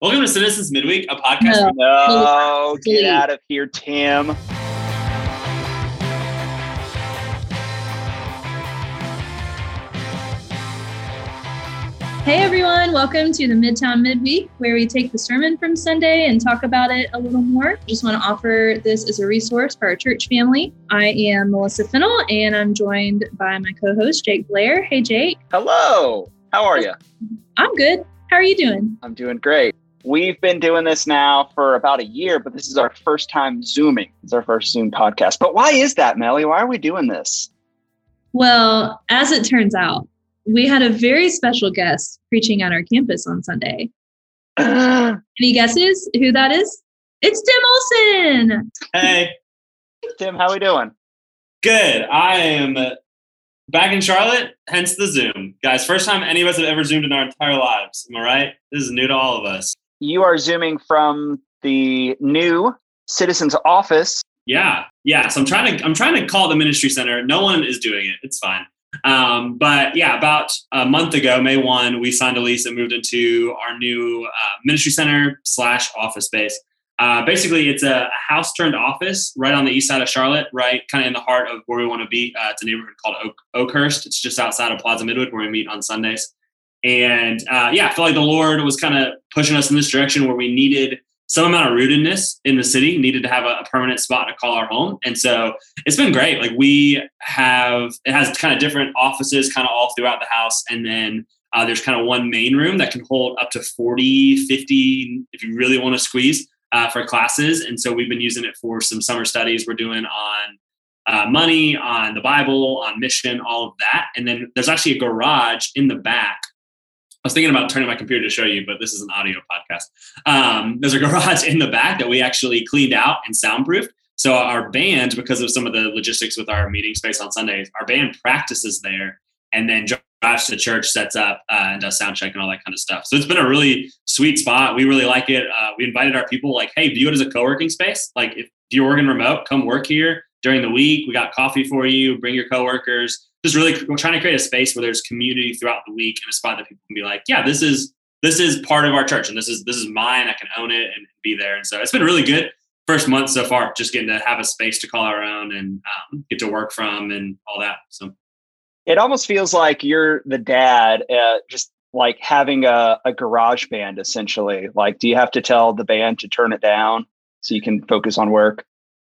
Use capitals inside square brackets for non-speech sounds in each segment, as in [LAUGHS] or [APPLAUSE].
Welcome to Citizens Midweek, a podcast. No, get out of here, Tim. Hey everyone, welcome to the Midtown Midweek, where we take the sermon from Sunday and talk about it a little more. Just want to offer this as a resource for our church family. I am Melissa Fennell, and I'm joined by my co-host Jake Blair. Hey Jake. Hello. How are you? I'm good. How are you doing? I'm doing great. We've been doing this now for about a year, but this is our first time Zooming. It's our first Zoom podcast. But why is that, Melly? Why are we doing this? Well, as it turns out, we had a very special guest preaching on our campus on Sunday. [CLEARS THROAT] Any guesses who that is? It's Tim Olson. Hey, Tim, how are we doing? good. I am back in Charlotte, hence the Zoom. Guys, first time any of us have ever Zoomed in our entire lives. Am I right? This is new to all of us. You are Zooming from the new Citizens Office. Yeah, yeah. So I'm trying to I'm trying to call the ministry center. No one is doing it. It's fine. Um, but yeah, about a month ago, May one, we signed a lease and moved into our new uh, ministry center slash office space. Uh, basically, it's a, house turned office right on the east side of Charlotte, right kind of in the heart of where we want to be. Uh, it's a neighborhood called Oak, Oakhurst. It's just outside of Plaza Midwood where we meet on Sundays. And uh, yeah, I feel like the Lord was kind of pushing us in this direction where we needed some amount of rootedness in the city, needed to have a, a permanent spot to call our home. And so it's been great. Like we have, it has kind of different offices kind of all throughout the house. And then uh, there's kind of one main room that can hold up to 40, 50, if you really want to squeeze uh, for classes. And so we've been using it for some summer studies we're doing on uh, money, on the Bible, on mission, all of that. And then there's actually a garage in the back. I was thinking about turning my computer to show you, but this is an audio podcast. Um, there's a [LAUGHS] garage in the back that we actually cleaned out and soundproofed. So our band, because of some of the logistics with our meeting space on Sundays, our band practices there and then drives to church, sets up, uh, and does sound check and all that kind of stuff. So it's been a really sweet spot. We really like it. Uh, we invited our people, like, hey, view it as a co-working space. Like, if you're working remote, come work here during the week. We got coffee for you. Bring your coworkers. Just really, we're trying to create a space where there's community throughout the week and a spot that people can be like, yeah, this is this is part of our church, and this is this is mine. I can own it and be there. And so it's been really good first month so far, just getting to have a space to call our own and um, get to work from and all that. So It almost feels like you're the dad, uh, just like having a, a garage band essentially. Like, do you have to tell the band to turn it down so you can focus on work?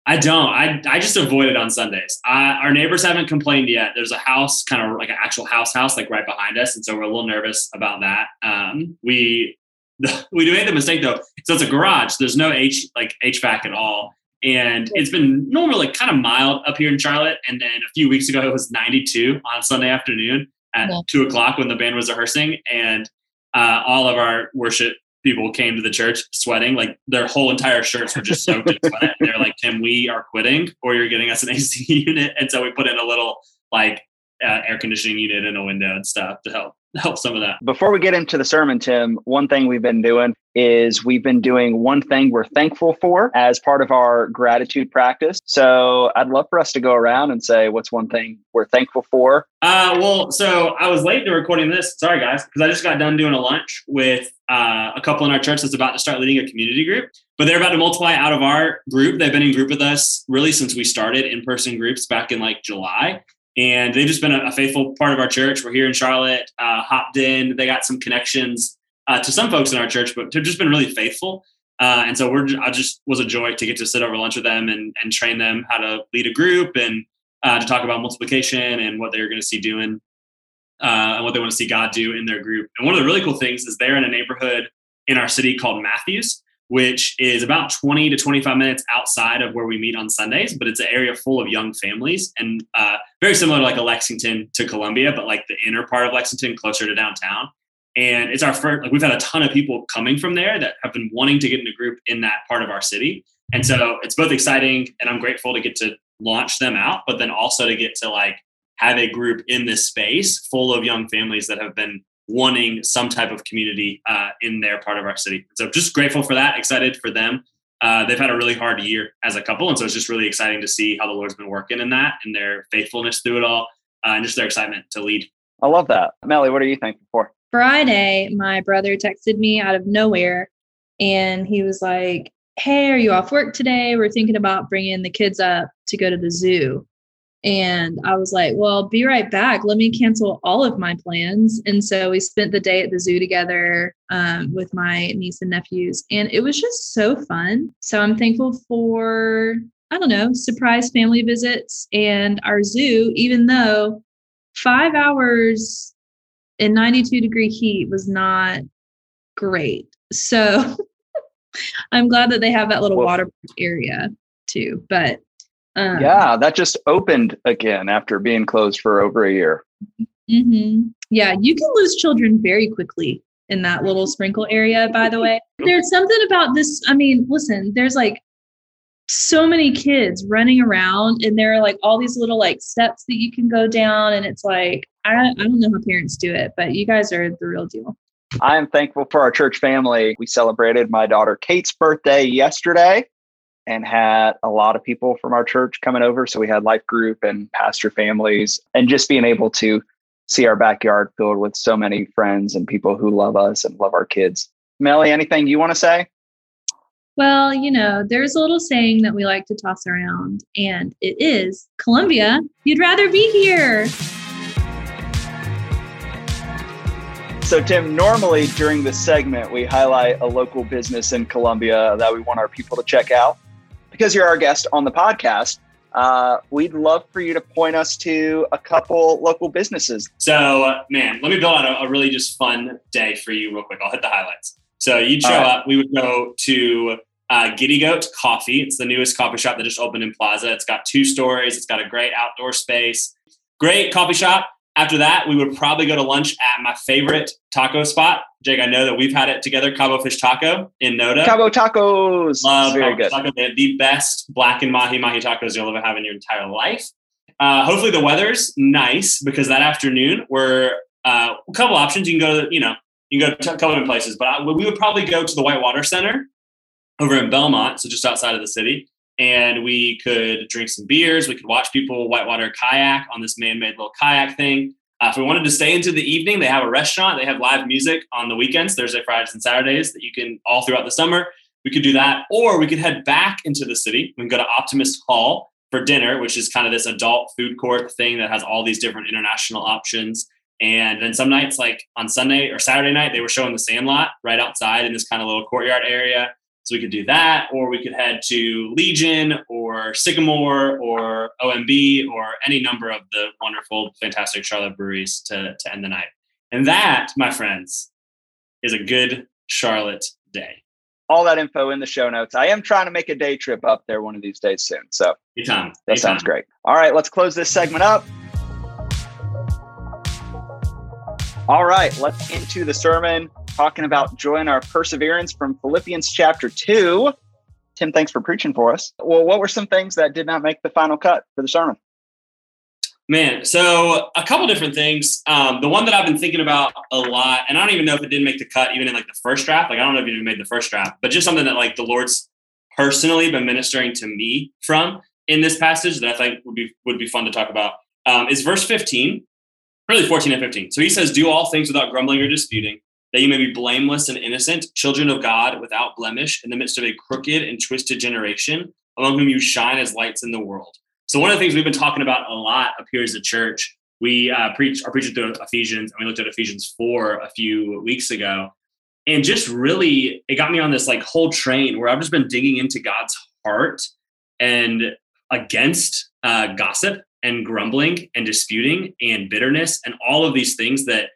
I don't. I, I just avoid it on Sundays. I, our neighbors haven't complained yet. There's a house, kind of like an actual house house, like right behind us, and so we're a little nervous about that. Um, we [LAUGHS] we made the mistake though. So it's a garage. There's no H like HVAC at all, and it's been normally kind of mild up here in Charlotte. And then a few weeks ago, it was 92 on Sunday afternoon at Yeah. two o'clock when the band was rehearsing, and uh, all of our worship people came to the church sweating. Like their whole entire shirts were just soaked in sweat. And they're like, "Tim, we are quitting, or you're getting us an [LAUGHS] AC unit." And so we put in a little like uh, air conditioning unit in a window and stuff to help help some of that. Before we get into the sermon, Tim, one thing we've been doing is we've been doing one thing we're thankful for as part of our gratitude practice. So I'd love for us to go around and say, what's one thing we're thankful for? Uh, well, so I was late to recording this. Sorry, guys, because I just got done doing a lunch with uh, a couple in our church that's about to start leading a community group. But they're about to multiply out of our group. They've been in group with us really since we started in person groups back in like July. And they've just been a, a faithful part of our church. We're here in Charlotte, uh, hopped in. They got some connections uh, to some folks in our church, but they've just been really faithful. Uh, and so we're, I just was a joy to get to sit over lunch with them and, and train them how to lead a group and uh, to talk about multiplication and what they're going to see doing uh, and what they want to see God do in their group. And one of the really cool things is they're in a neighborhood in our city called Matthews, which is about 20 to 25 minutes outside of where we meet on Sundays, but it's an area full of young families and uh, very similar to like a Lexington to Columbia, but like the inner part of Lexington closer to downtown. And it's our first, like we've had a ton of people coming from there that have been wanting to get in a group in that part of our city. And so it's both exciting and I'm grateful to get to launch them out, but then also to get to like have a group in this space full of young families that have been wanting some type of community uh, in their part of our city. So just grateful for that, excited for them. Uh, they've had a really hard year as a couple, and so it's just really exciting to see how the Lord's been working in that and their faithfulness through it all, uh, and just their excitement to lead. I love that. Melly, what are you thankful for? Friday, my brother texted me out of nowhere and he was like, Hey, are you off work today? We're thinking about bringing the kids up to go to the zoo. And I was like, well, be right back. Let me cancel all of my plans. And so we spent the day at the zoo together um, with my niece and nephews. And it was just so fun. So I'm thankful for, I don't know, surprise family visits and our zoo, even though five hours in 92 degree heat was not great. So [LAUGHS] I'm glad that they have that little water area too. But um, yeah, that just opened again after being closed for over a year. Mm-hmm. Yeah, you can lose children very quickly in that little sprinkle area, by the way. [LAUGHS] There's something about this. I mean, listen, there's like so many kids running around, and there are like all these little like steps that you can go down. And it's like, I, I don't know how parents do it, but you guys are the real deal. I am thankful for our church family. We celebrated my daughter Kate's birthday yesterday and had a lot of people from our church coming over. So we had life group and pastor families, and just being able to see our backyard filled with so many friends and people who love us and love our kids. Melly, anything you want to say? Well, you know, there's a little saying that we like to toss around, and it is Columbia, you'd rather be here. So, Tim, normally during this segment, we highlight a local business in Columbia that we want our people to check out because you're our guest on the podcast, uh, we'd love for you to point us to a couple local businesses. So, uh, man, let me build out a, a, really just fun day for you real quick. I'll hit the highlights. So you'd show right. up. We would go to uh, Giddy Goat Coffee. It's the newest coffee shop that just opened in Plaza. It's got two stories. It's got a great outdoor space. Great coffee shop. After that, we would probably go to lunch at my favorite taco spot. Jake, I know that we've had it together, Cabo Fish Taco in Noda. Cabo Tacos. Love Very Cabo good. Taco. They have the best blackened mahi mahi tacos you'll ever have in your entire life. Uh, hopefully the weather's nice because that afternoon we're uh, a couple options. You can go to, you know, you can go to a couple different places, but I, we would probably go to the Whitewater Center over in Belmont, so just outside of the city and we could drink some beers. We could watch people whitewater kayak on this man-made little kayak thing. Uh, if we wanted to stay into the evening, they have a restaurant. They have live music on the weekends, Thursday, Fridays, and Saturdays that you can all throughout the summer. We could do that, or we could head back into the city. We can go to Optimist Hall for dinner, which is kind of this adult food court thing that has all these different international options. And then some nights, like on Sunday or Saturday night, they were showing the Sandlot right outside in this kind of little courtyard area. So we could do that, or we could head to Legion or Sycamore or OMB or any number of the wonderful, fantastic Charlotte breweries to, to end the night. And that, my friends, is a good Charlotte day. All that info in the show notes. I am trying to make a day trip up there one of these days soon. So Anytime. that Anytime. sounds great. All right, let's close this segment up. All right, let's into the sermon talking about joy in our perseverance from Philippians chapter 2. Tim, thanks for preaching for us. Well, what were some things that did not make the final cut for the sermon? Man, so a couple different things. Um, the one that I've been thinking about a lot, and I don't even know if it didn't make the cut, even in like the first draft. Like I don't know if it even made the first draft, but just something that like the Lord's personally been ministering to me from in this passage that I think would be would be fun to talk about um, is verse 15, really 14 and 15. So he says, "Do all things without grumbling or disputing, that you may be blameless and innocent, children of God without blemish, in the midst of a crooked and twisted generation, among whom you shine as lights in the world. So, one of the things we've been talking about a lot up here as a church, we uh, preach, are preaching through Ephesians, and we looked at Ephesians 4 a few weeks ago. And just really, it got me on this like whole train where I've just been digging into God's heart and against uh, gossip and grumbling and disputing and bitterness and all of these things that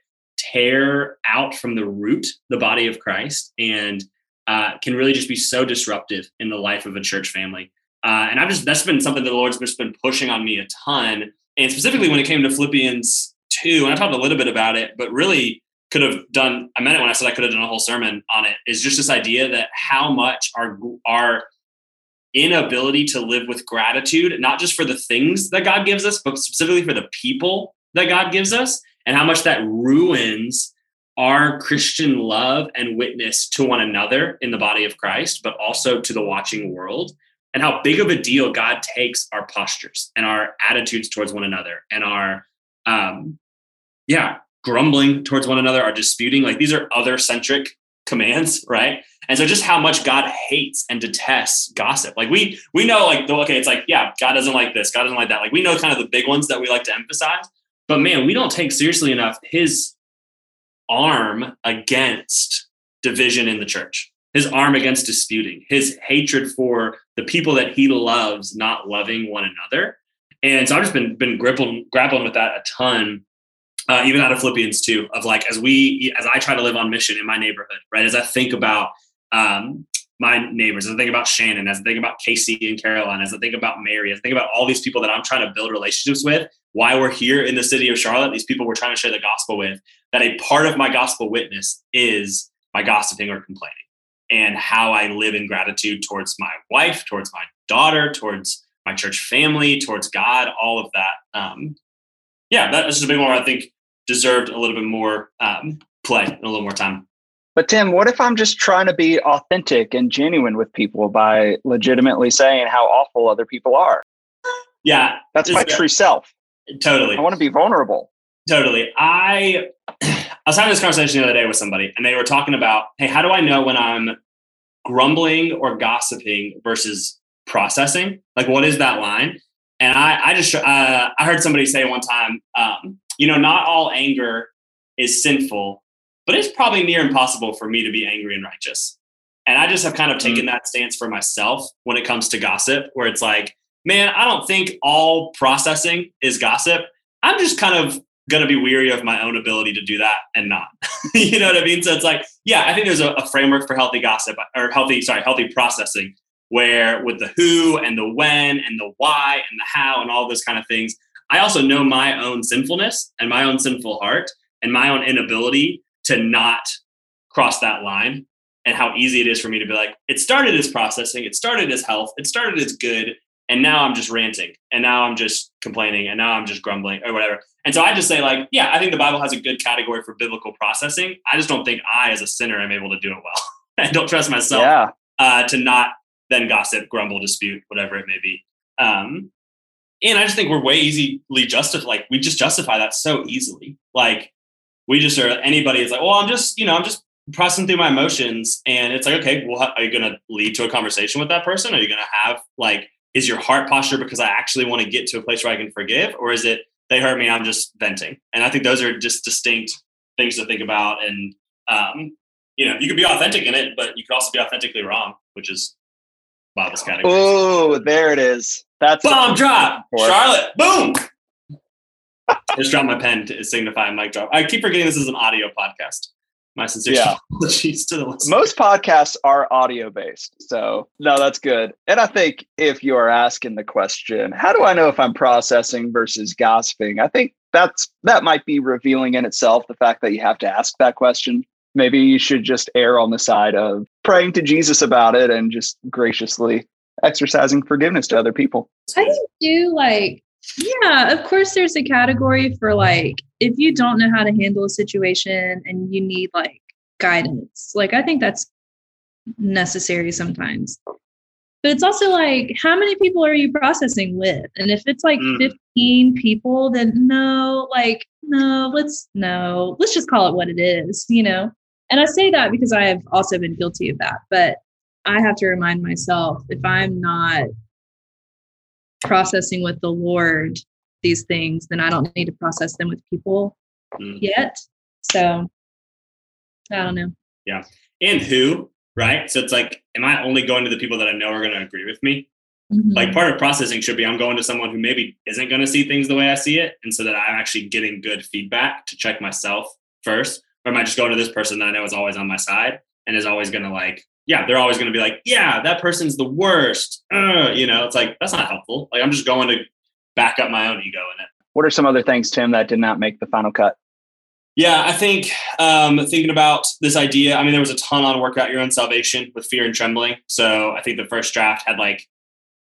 tear out from the root the body of Christ and uh, can really just be so disruptive in the life of a church family. Uh, and I've just that's been something that the Lord's just been pushing on me a ton. And specifically when it came to Philippians 2, and I talked a little bit about it, but really could have done I meant it when I said I could have done a whole sermon on it, is just this idea that how much our our inability to live with gratitude, not just for the things that God gives us, but specifically for the people that God gives us, and how much that ruins our Christian love and witness to one another in the body of Christ, but also to the watching world, and how big of a deal God takes our postures and our attitudes towards one another and our, um, yeah, grumbling towards one another, our disputing. Like these are other centric commands, [LAUGHS] right? And so just how much God hates and detests gossip. Like we we know like okay, it's like, yeah, God doesn't like this, God doesn't like that. Like we know kind of the big ones that we like to emphasize. But man, we don't take seriously enough his arm against division in the church, his arm against disputing, his hatred for the people that he loves not loving one another. And so I've just been been grappling grappling with that a ton uh, even out of Philippians 2, of like, as we, as I try to live on mission in my neighborhood, right? As I think about um, my neighbors, as I think about Shannon, as I think about Casey and Caroline, as I think about Mary, as I think about all these people that I'm trying to build relationships with, why we're here in the city of Charlotte, these people we're trying to share the gospel with, that a part of my gospel witness is my gossiping or complaining and how I live in gratitude towards my wife, towards my daughter, towards my church family, towards God, all of that. Um, yeah, that's just a big one I think deserved a little bit more um, play and a little more time. But Tim, what if I'm just trying to be authentic and genuine with people by legitimately saying how awful other people are? Yeah, that's my true self. Totally. I want to be vulnerable. Totally. I [CLEARS THROAT] I was having this conversation the other day with somebody, and they were talking about, hey, how do I know when I'm grumbling or gossiping versus processing? Like, what is that line? And I, I just, uh, I heard somebody say one time, um, you know, not all anger is sinful, but it's probably near impossible for me to be angry and righteous. And I just have kind of taken mm-hmm. that stance for myself when it comes to gossip, where it's like, man, I don't think all processing is gossip. I'm just kind of going to be weary of my own ability to do that and not. [LAUGHS] you know what I mean? So it's like, yeah, I think there's a, a, framework for healthy gossip or healthy, sorry, healthy processing where with the who and the when and the why and the how and all those kind of things, I also know my own sinfulness and my own sinful heart and my own inability to not cross that line and how easy it is for me to be like, it started as processing, it started as health, it started as good, and now I'm just ranting, and now I'm just complaining, and now I'm just grumbling or whatever. And so I just say, like, yeah, I think the Bible has a good category for biblical processing. I just don't think I, as a sinner, am able to do it well. [LAUGHS] I don't trust myself yeah. uh, to not then gossip, grumble, dispute, whatever it may be. Um, and I just think we're way easily justified. like we just justify that so easily. Like we just are anybody is like, well, I'm just, you know, I'm just processing through my emotions. And it's like, okay, well, are you gonna lead to a conversation with that person? Are you gonna have like, is your heart posture because I actually want to get to a place where I can forgive? Or is it they hurt me, I'm just venting? And I think those are just distinct things to think about. And um, you know, you could be authentic in it, but you could also be authentically wrong, which is Bible's category. Oh, there it is. That's bomb drop. Charlotte, boom. [LAUGHS] Just dropped my pen to signify mic drop. I keep forgetting this is an audio podcast. My sincere yeah. apologies to the listeners. Most podcasts are audio based. So, no, that's good. And I think if you are asking the question, how do I know if I'm processing versus gossiping? I think that's that might be revealing in itself the fact that you have to ask that question maybe you should just err on the side of praying to Jesus about it and just graciously exercising forgiveness to other people. I do like, yeah, of course, there's a category for like, if you don't know how to handle a situation and you need like guidance, like, I think that's necessary sometimes. But it's also like, how many people are you processing with? And if it's like mm. 15 people, then no, like, no, let's, no, let's just call it what it is, you know? And I say that because I have also been guilty of that. But I have to remind myself if I'm not processing with the Lord these things, then I don't need to process them with people mm. yet. So I don't know. Yeah. And who, right? So it's like, am I only going to the people that I know are going to agree with me? Mm-hmm. Like part of processing should be I'm going to someone who maybe isn't going to see things the way I see it. And so that I'm actually getting good feedback to check myself first or am I just going to this person that I know is always on my side and is always going to like, yeah, they're always going to be like, yeah, that person's the worst. Uh, you know, it's like, that's not helpful. Like, I'm just going to back up my own ego in it. What are some other things, Tim, that did not make the final cut? Yeah, I think um, thinking about this idea, I mean, there was a ton on work out your own salvation with fear and trembling. So I think the first draft had like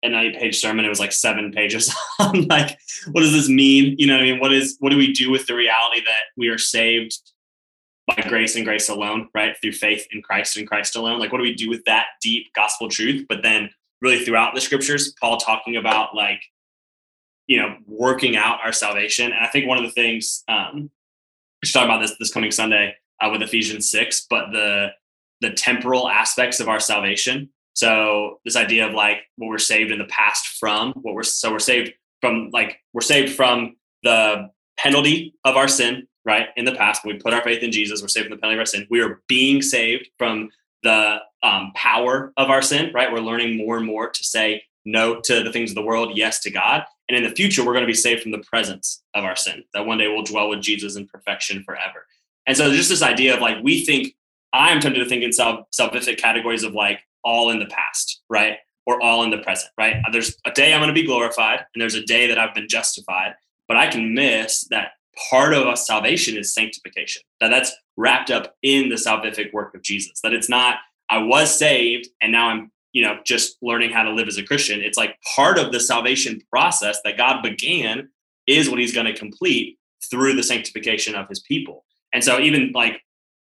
a eight page sermon. It was like seven pages [LAUGHS] on like, what does this mean? You know what I mean? What is, what do we do with the reality that we are saved by grace and grace alone, right? Through faith in Christ and Christ alone. Like, what do we do with that deep gospel truth? But then, really, throughout the scriptures, Paul talking about like, you know, working out our salvation. And I think one of the things um, we should talk about this this coming Sunday uh, with Ephesians six, but the the temporal aspects of our salvation. So this idea of like what we're saved in the past from, what we're so we're saved from like we're saved from the penalty of our sin, right? In the past, when we put our faith in Jesus, we're saved from the penalty of our sin. We are being saved from the um, power of our sin, right? We're learning more and more to say no to the things of the world, yes to God. And in the future, we're going to be saved from the presence of our sin, that one day we'll dwell with Jesus in perfection forever. And so just this idea of like, we think, I'm tempted to think in self, salvific categories of like all in the past, right? Or all in the present, right? There's a day I'm going to be glorified and there's a day that I've been justified, but I can miss that part of a salvation is sanctification, that that's wrapped up in the salvific work of Jesus, that it's not, I was saved and now I'm you know just learning how to live as a christian. It's like part of the salvation process that god began is what he's going to complete through the sanctification of his people. And so even like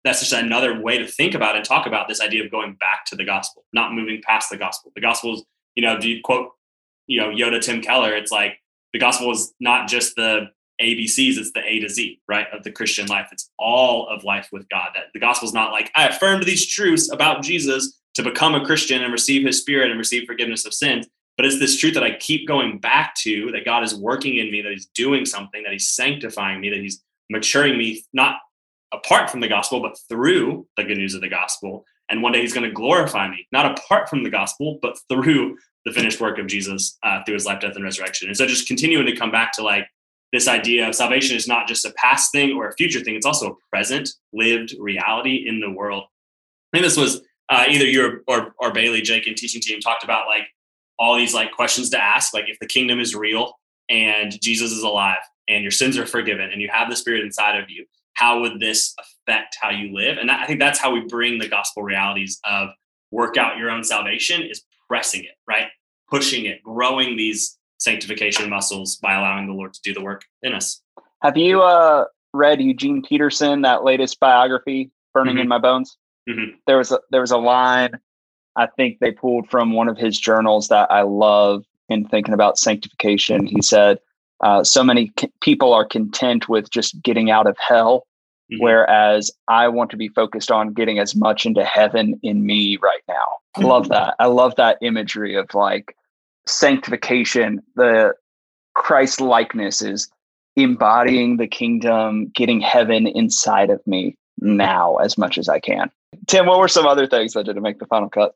that's just another way to think about and talk about this idea of going back to the gospel not moving past the gospel. The gospel is you know do you quote you know yoda tim keller it's like the gospel is not just the abcs it's the a to z right of the christian life it's all of life with god that the gospel is not like i affirmed these truths about jesus to become a Christian and receive his spirit and receive forgiveness of sins. But it's this truth that I keep going back to that God is working in me, that he's doing something, that he's sanctifying me, that he's maturing me, not apart from the gospel, but through the good news of the gospel. And one day he's going to glorify me, not apart from the gospel, but through the finished work of Jesus uh, through his life, death, and resurrection. And so just continuing to come back to like this idea of salvation is not just a past thing or a future thing, it's also a present, lived reality in the world. I think this was uh, either you or, or Bailey, Jake, and teaching team talked about like all these like questions to ask, like if the kingdom is real and Jesus is alive and your sins are forgiven and you have the Spirit inside of you, how would this affect how you live? And that, I think that's how we bring the gospel realities of work out your own salvation is pressing it, right? Pushing it, growing these sanctification muscles by allowing the Lord to do the work in us. Have you uh, read Eugene Peterson, that latest biography, Burning mm-hmm. in My Bones? Mm-hmm. There was a, there was a line I think they pulled from one of his journals that I love in thinking about sanctification. He said, uh, "So many c- people are content with just getting out of hell, mm-hmm. whereas I want to be focused on getting as much into heaven in me right now." I love that. I love that imagery of like sanctification. The Christ likeness is embodying the kingdom, getting heaven inside of me now as much as I can. Tim, what were some other things that didn't make the final cut?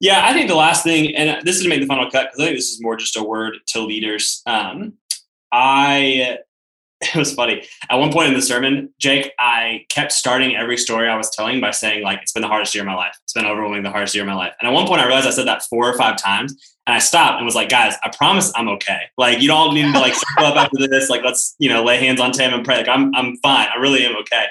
Yeah, I think the last thing, and this didn't make the final cut because I think this is more just a word to leaders. Um, I, [LAUGHS] it was funny. At one point in the sermon, Jake, I kept starting every story I was telling by saying, like, it's been the hardest year of my life. It's been overwhelming the hardest year of my life. And at one point, I realized I said that four or five times. And I stopped and was like, guys, I promise I'm okay. Like, you don't need to like [LAUGHS] circle up after this. Like, let's, you know, lay hands on Tim and pray. Like, I'm, I'm fine. I really am okay.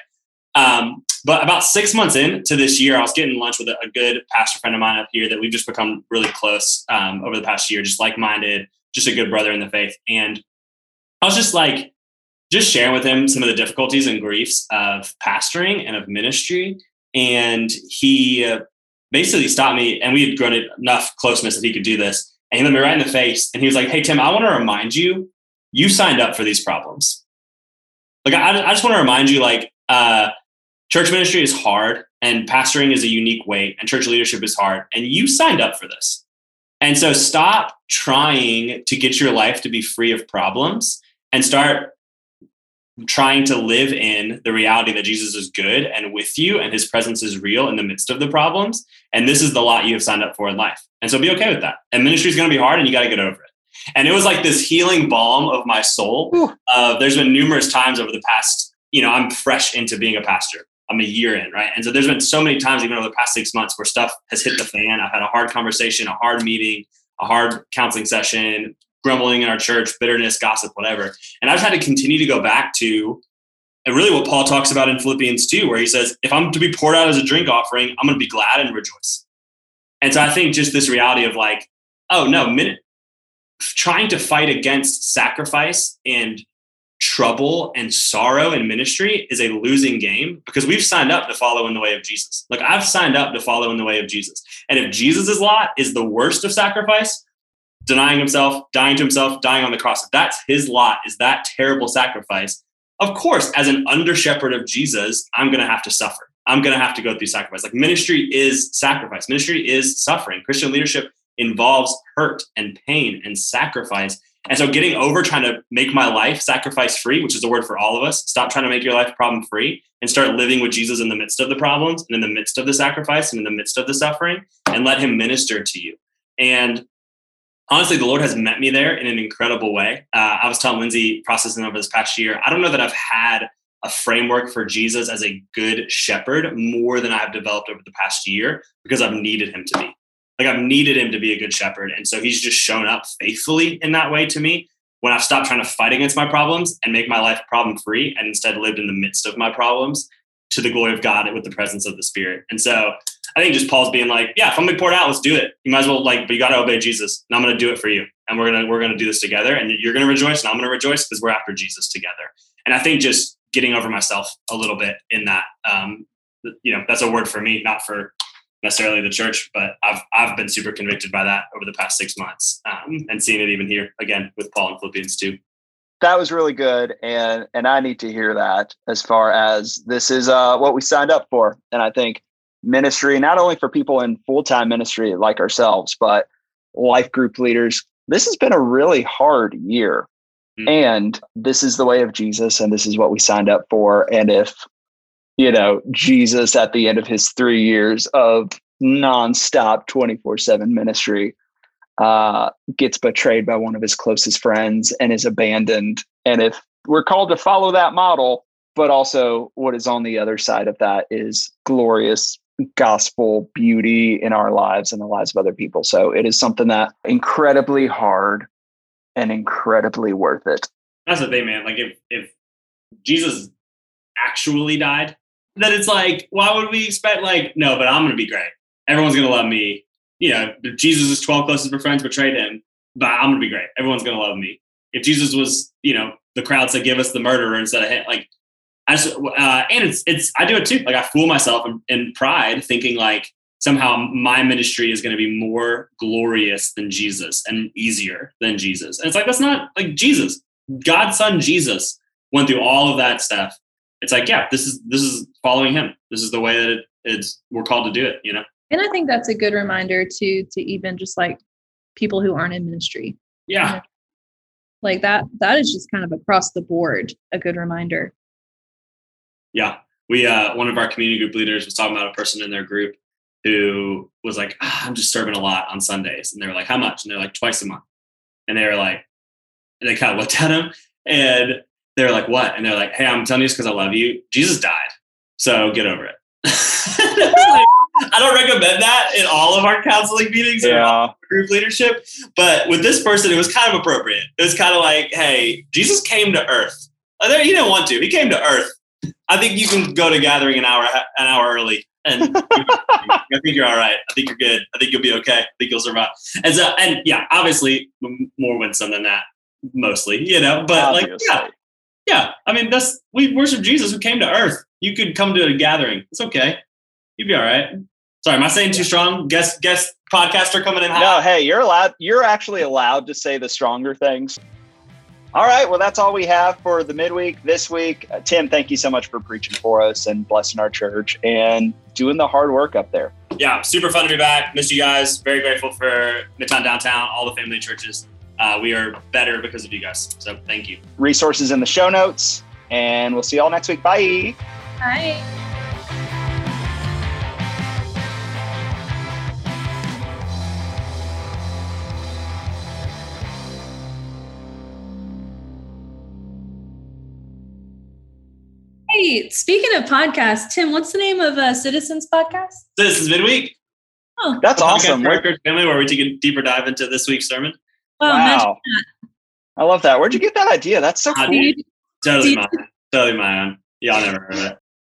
Um, but about six months into this year, I was getting lunch with a, a good pastor friend of mine up here that we've just become really close um, over the past year, just like minded, just a good brother in the faith. And I was just like, just sharing with him some of the difficulties and griefs of pastoring and of ministry. And he uh, basically stopped me, and we had grown enough closeness that he could do this. And he looked me right in the face, and he was like, "Hey Tim, I want to remind you, you signed up for these problems. Like, I, I just want to remind you, like, uh, church ministry is hard and pastoring is a unique way and church leadership is hard and you signed up for this and so stop trying to get your life to be free of problems and start trying to live in the reality that Jesus is good and with you and his presence is real in the midst of the problems. And this is the lot you have signed up for in life. And so be okay with that. And ministry is going to be hard and you got to get over it. And it was like this healing balm of my soul. Uh, there's been numerous times over the past, you know, I'm fresh into being a pastor. I'm a year in, right? And so there's been so many times, even over the past six months, where stuff has hit the fan. I've had a hard conversation, a hard meeting, a hard counseling session, grumbling in our church, bitterness, gossip, whatever. And I've had to continue to go back to and really what Paul talks about in Philippians 2, where he says, if I'm to be poured out as a drink offering, I'm going to be glad and rejoice. And so I think just this reality of like, oh no, minute, trying to fight against sacrifice and trouble and sorrow in ministry is a losing game because we've signed up to follow in the way of Jesus. Like I've signed up to follow in the way of Jesus. And if Jesus's lot is the worst of sacrifice, denying himself, dying to himself, dying on the cross. That's his lot, is that terrible sacrifice, of course, as an under shepherd of Jesus, I'm going to have to suffer. I'm going to have to go through sacrifice. Like ministry is sacrifice. Ministry is suffering. Christian leadership involves hurt and pain and sacrifice. And so getting over trying to make my life sacrifice free, which is a word for all of us, stop trying to make your life problem free and start living with Jesus in the midst of the problems and in the midst of the sacrifice and in the midst of the suffering and let him minister to you. And honestly, the Lord has met me there in an incredible way. Uh, I was telling Lindsay processing over this past year, I don't know that I've had a framework for Jesus as a good shepherd more than I've developed over the past year because I've needed him to be. Like I've needed him to be a good shepherd. And so he's just shown up faithfully in that way to me when I've stopped trying to fight against my problems and make my life problem free and instead lived in the midst of my problems to the glory of God with the presence of the Spirit. And so I think just Paul's being like, yeah, if I'm gonna pour it out, let's do it. You might as well like, but you gotta obey Jesus, and I'm gonna do it for you, and we're gonna we're gonna do this together, and you're gonna rejoice, and I'm gonna rejoice because we're after Jesus together. And I think just getting over myself a little bit in that, um, you know, that's a word for me, not for necessarily the church, but I've I've been super convicted by that over the past six months, um, and seeing it even here again with Paul and Philippians 2. That was really good, and and I need to hear that as far as this is uh, what we signed up for, and I think ministry not only for people in full time ministry like ourselves, but life group leaders. This has been a really hard year. Mm-hmm. And this is the way of Jesus, and this is what we signed up for. And if you know, Jesus at the end of his three years of nonstop 24 7 ministry uh, gets betrayed by one of his closest friends and is abandoned. And if we're called to follow that model, but also what is on the other side of that is glorious gospel beauty in our lives and the lives of other people. So it is something that incredibly hard and incredibly worth it. That's the thing, man. Like if if Jesus actually died, then it's like, why would we expect like, no, but I'm gonna be great. Everyone's gonna love me. You know, Jesus' 12 closest friends betrayed him, but I'm gonna be great. Everyone's gonna love me. If Jesus was, you know, the crowd said, give us the murderer instead of him, like I just, uh, and it's, it's, I do it too. Like I fool myself in, in pride thinking like somehow my ministry is going to be more glorious than Jesus and easier than Jesus. And it's like, that's not like Jesus, God's son, Jesus went through all of that stuff it's like, yeah, this is this is following him. This is the way that it, it's we're called to do it, you know. And I think that's a good reminder to to even just like people who aren't in ministry. Yeah. You know? Like that that is just kind of across the board a good reminder. Yeah. We uh one of our community group leaders was talking about a person in their group who was like, ah, I'm just serving a lot on Sundays. And they were like, How much? And they're like, twice a month. And they were like, and they kind of looked at him and they're like, what? And they're like, hey, I'm telling you this because I love you. Jesus died. So get over it. [LAUGHS] I don't recommend that in all of our counseling meetings yeah. or group leadership. But with this person, it was kind of appropriate. It was kind of like, hey, Jesus came to earth. Uh, he didn't want to. He came to earth. I think you can go to gathering an hour an hour early, and [LAUGHS] I think you're all right. I think you're good. I think you'll be okay. I think you'll survive. And so, and yeah, obviously more winsome than that, mostly, you know. But obviously. like, yeah, yeah, I mean that's we worship Jesus who came to earth. You could come to a gathering. It's okay. You'd be all right. Sorry, am I saying too strong? Guest guest podcaster coming in hot. No, hey, you're allowed. You're actually allowed to say the stronger things. All right, well, that's all we have for the midweek this week. Uh, Tim, thank you so much for preaching for us and blessing our church and doing the hard work up there. Yeah, super fun to be back. Missed you guys. Very grateful for Midtown Downtown, all the family churches uh, we are better because of you guys. So thank you. Resources in the show notes, and we'll see you all next week. Bye. Bye. Hey, speaking of podcasts, Tim, what's the name of uh, Citizens Podcast? Citizens Midweek. Oh, that's awesome. Where, family, where we take a deeper dive into this week's sermon. Oh, wow. I love that. Where'd you get that idea? That's so cool. Totally mine. Totally mine. Y'all never heard of it.